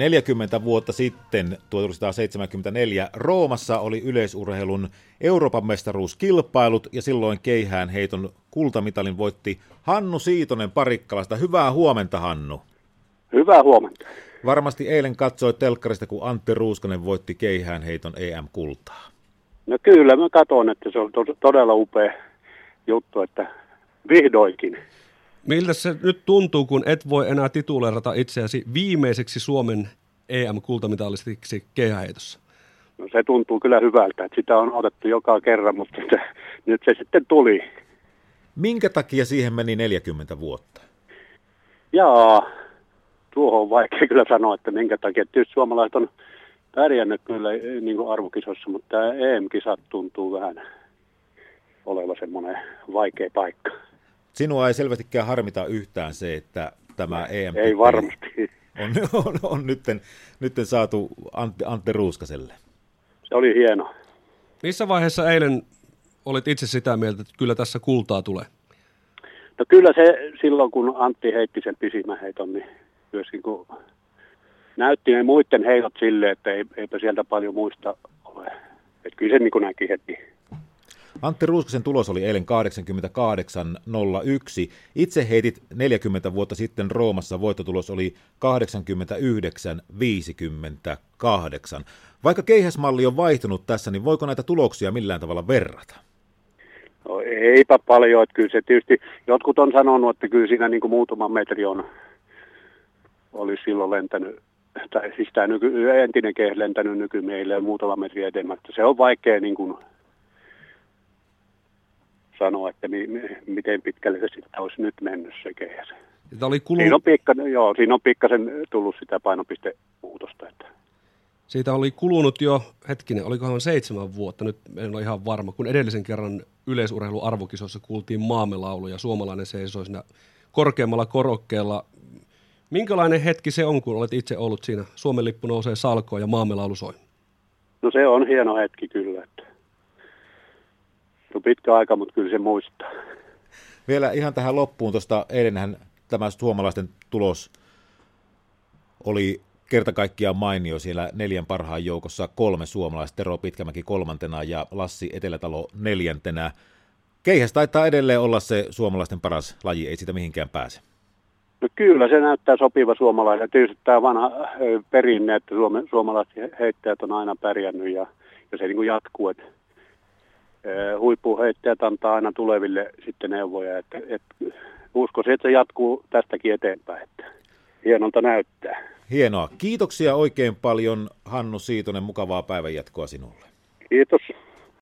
40 vuotta sitten, 1974, Roomassa oli yleisurheilun Euroopan mestaruuskilpailut ja silloin keihään heiton kultamitalin voitti Hannu Siitonen Parikkalasta. Hyvää huomenta, Hannu. Hyvää huomenta. Varmasti eilen katsoi telkkarista, kun Antti Ruuskanen voitti keihään heiton EM-kultaa. No kyllä, mä katson, että se on to- todella upea juttu, että vihdoinkin. Miltä se nyt tuntuu, kun et voi enää tituleerata itseäsi viimeiseksi Suomen EM-kultamitalistiksi keihäheitossa? No se tuntuu kyllä hyvältä, että sitä on otettu joka kerran, mutta se, nyt se sitten tuli. Minkä takia siihen meni 40 vuotta? Jaa, tuohon on vaikea kyllä sanoa, että minkä takia. Tietysti suomalaiset on pärjännyt kyllä eh, niin kuin arvokisossa, mutta tämä EM-kisat tuntuu vähän olevan semmoinen vaikea paikka. Sinua ei selvästikään harmita yhtään se, että tämä EM Ei varmasti. on, on, on nytten, nytten saatu Antti, Antti Ruuskaselle. Se oli hieno. Missä vaiheessa eilen olit itse sitä mieltä, että kyllä tässä kultaa tulee? No kyllä se silloin, kun Antti heitti sen pisimmän heiton, niin myöskin kun näytti ne muiden heitot silleen, että ei, eipä sieltä paljon muista ole. Että kyllä se niin kuin näki heti. Antti Ruuskasen tulos oli eilen 88.01. Itse heitit 40 vuotta sitten Roomassa, voittotulos oli 89.58. Vaikka keihäsmalli on vaihtunut tässä, niin voiko näitä tuloksia millään tavalla verrata? No eipä paljon, että kyllä se tietysti, jotkut on sanonut, että kyllä siinä niin kuin muutama metri on, olisi silloin lentänyt, tai siis tämä nyky, entinen kehä lentänyt nykymeille ja muutama metri edemmästä. Se on vaikea niin kuin sanoa, että mi, mi, miten pitkälle se sitten olisi nyt mennyt se kehä. Sitä oli kulu... Siinä on, pikka, joo, siinä on pikkasen tullut sitä painopistemuutosta. Että. Siitä oli kulunut jo, hetkinen, olikohan seitsemän vuotta, nyt en ole ihan varma, kun edellisen kerran yleisurheiluarvokisossa kuultiin maamelaulu ja suomalainen seisoi siinä korkeammalla korokkeella. Minkälainen hetki se on, kun olet itse ollut siinä? Suomen lippu nousee salkoon ja maamelaulu soi. No se on hieno hetki kyllä. Että. Se on pitkä aika, mutta kyllä se muistaa. Vielä ihan tähän loppuun tuosta eilenhän tämä suomalaisten tulos oli kerta kaikkiaan mainio siellä neljän parhaan joukossa kolme suomalaista, Tero Pitkämäki kolmantena ja Lassi Etelätalo neljäntenä. Keihäs taitaa edelleen olla se suomalaisten paras laji, ei sitä mihinkään pääse. No kyllä se näyttää sopiva suomalaisille. Tietysti tämä vanha perinne, että suome, suomalaiset heittäjät on aina pärjännyt ja, ja se niin kuin jatkuu, että huippuheittäjät antaa aina tuleville sitten neuvoja, että, että uskoisin, että se jatkuu tästäkin eteenpäin, että hienolta näyttää. Hienoa. Kiitoksia oikein paljon Hannu Siitonen, mukavaa päivänjatkoa sinulle. Kiitos.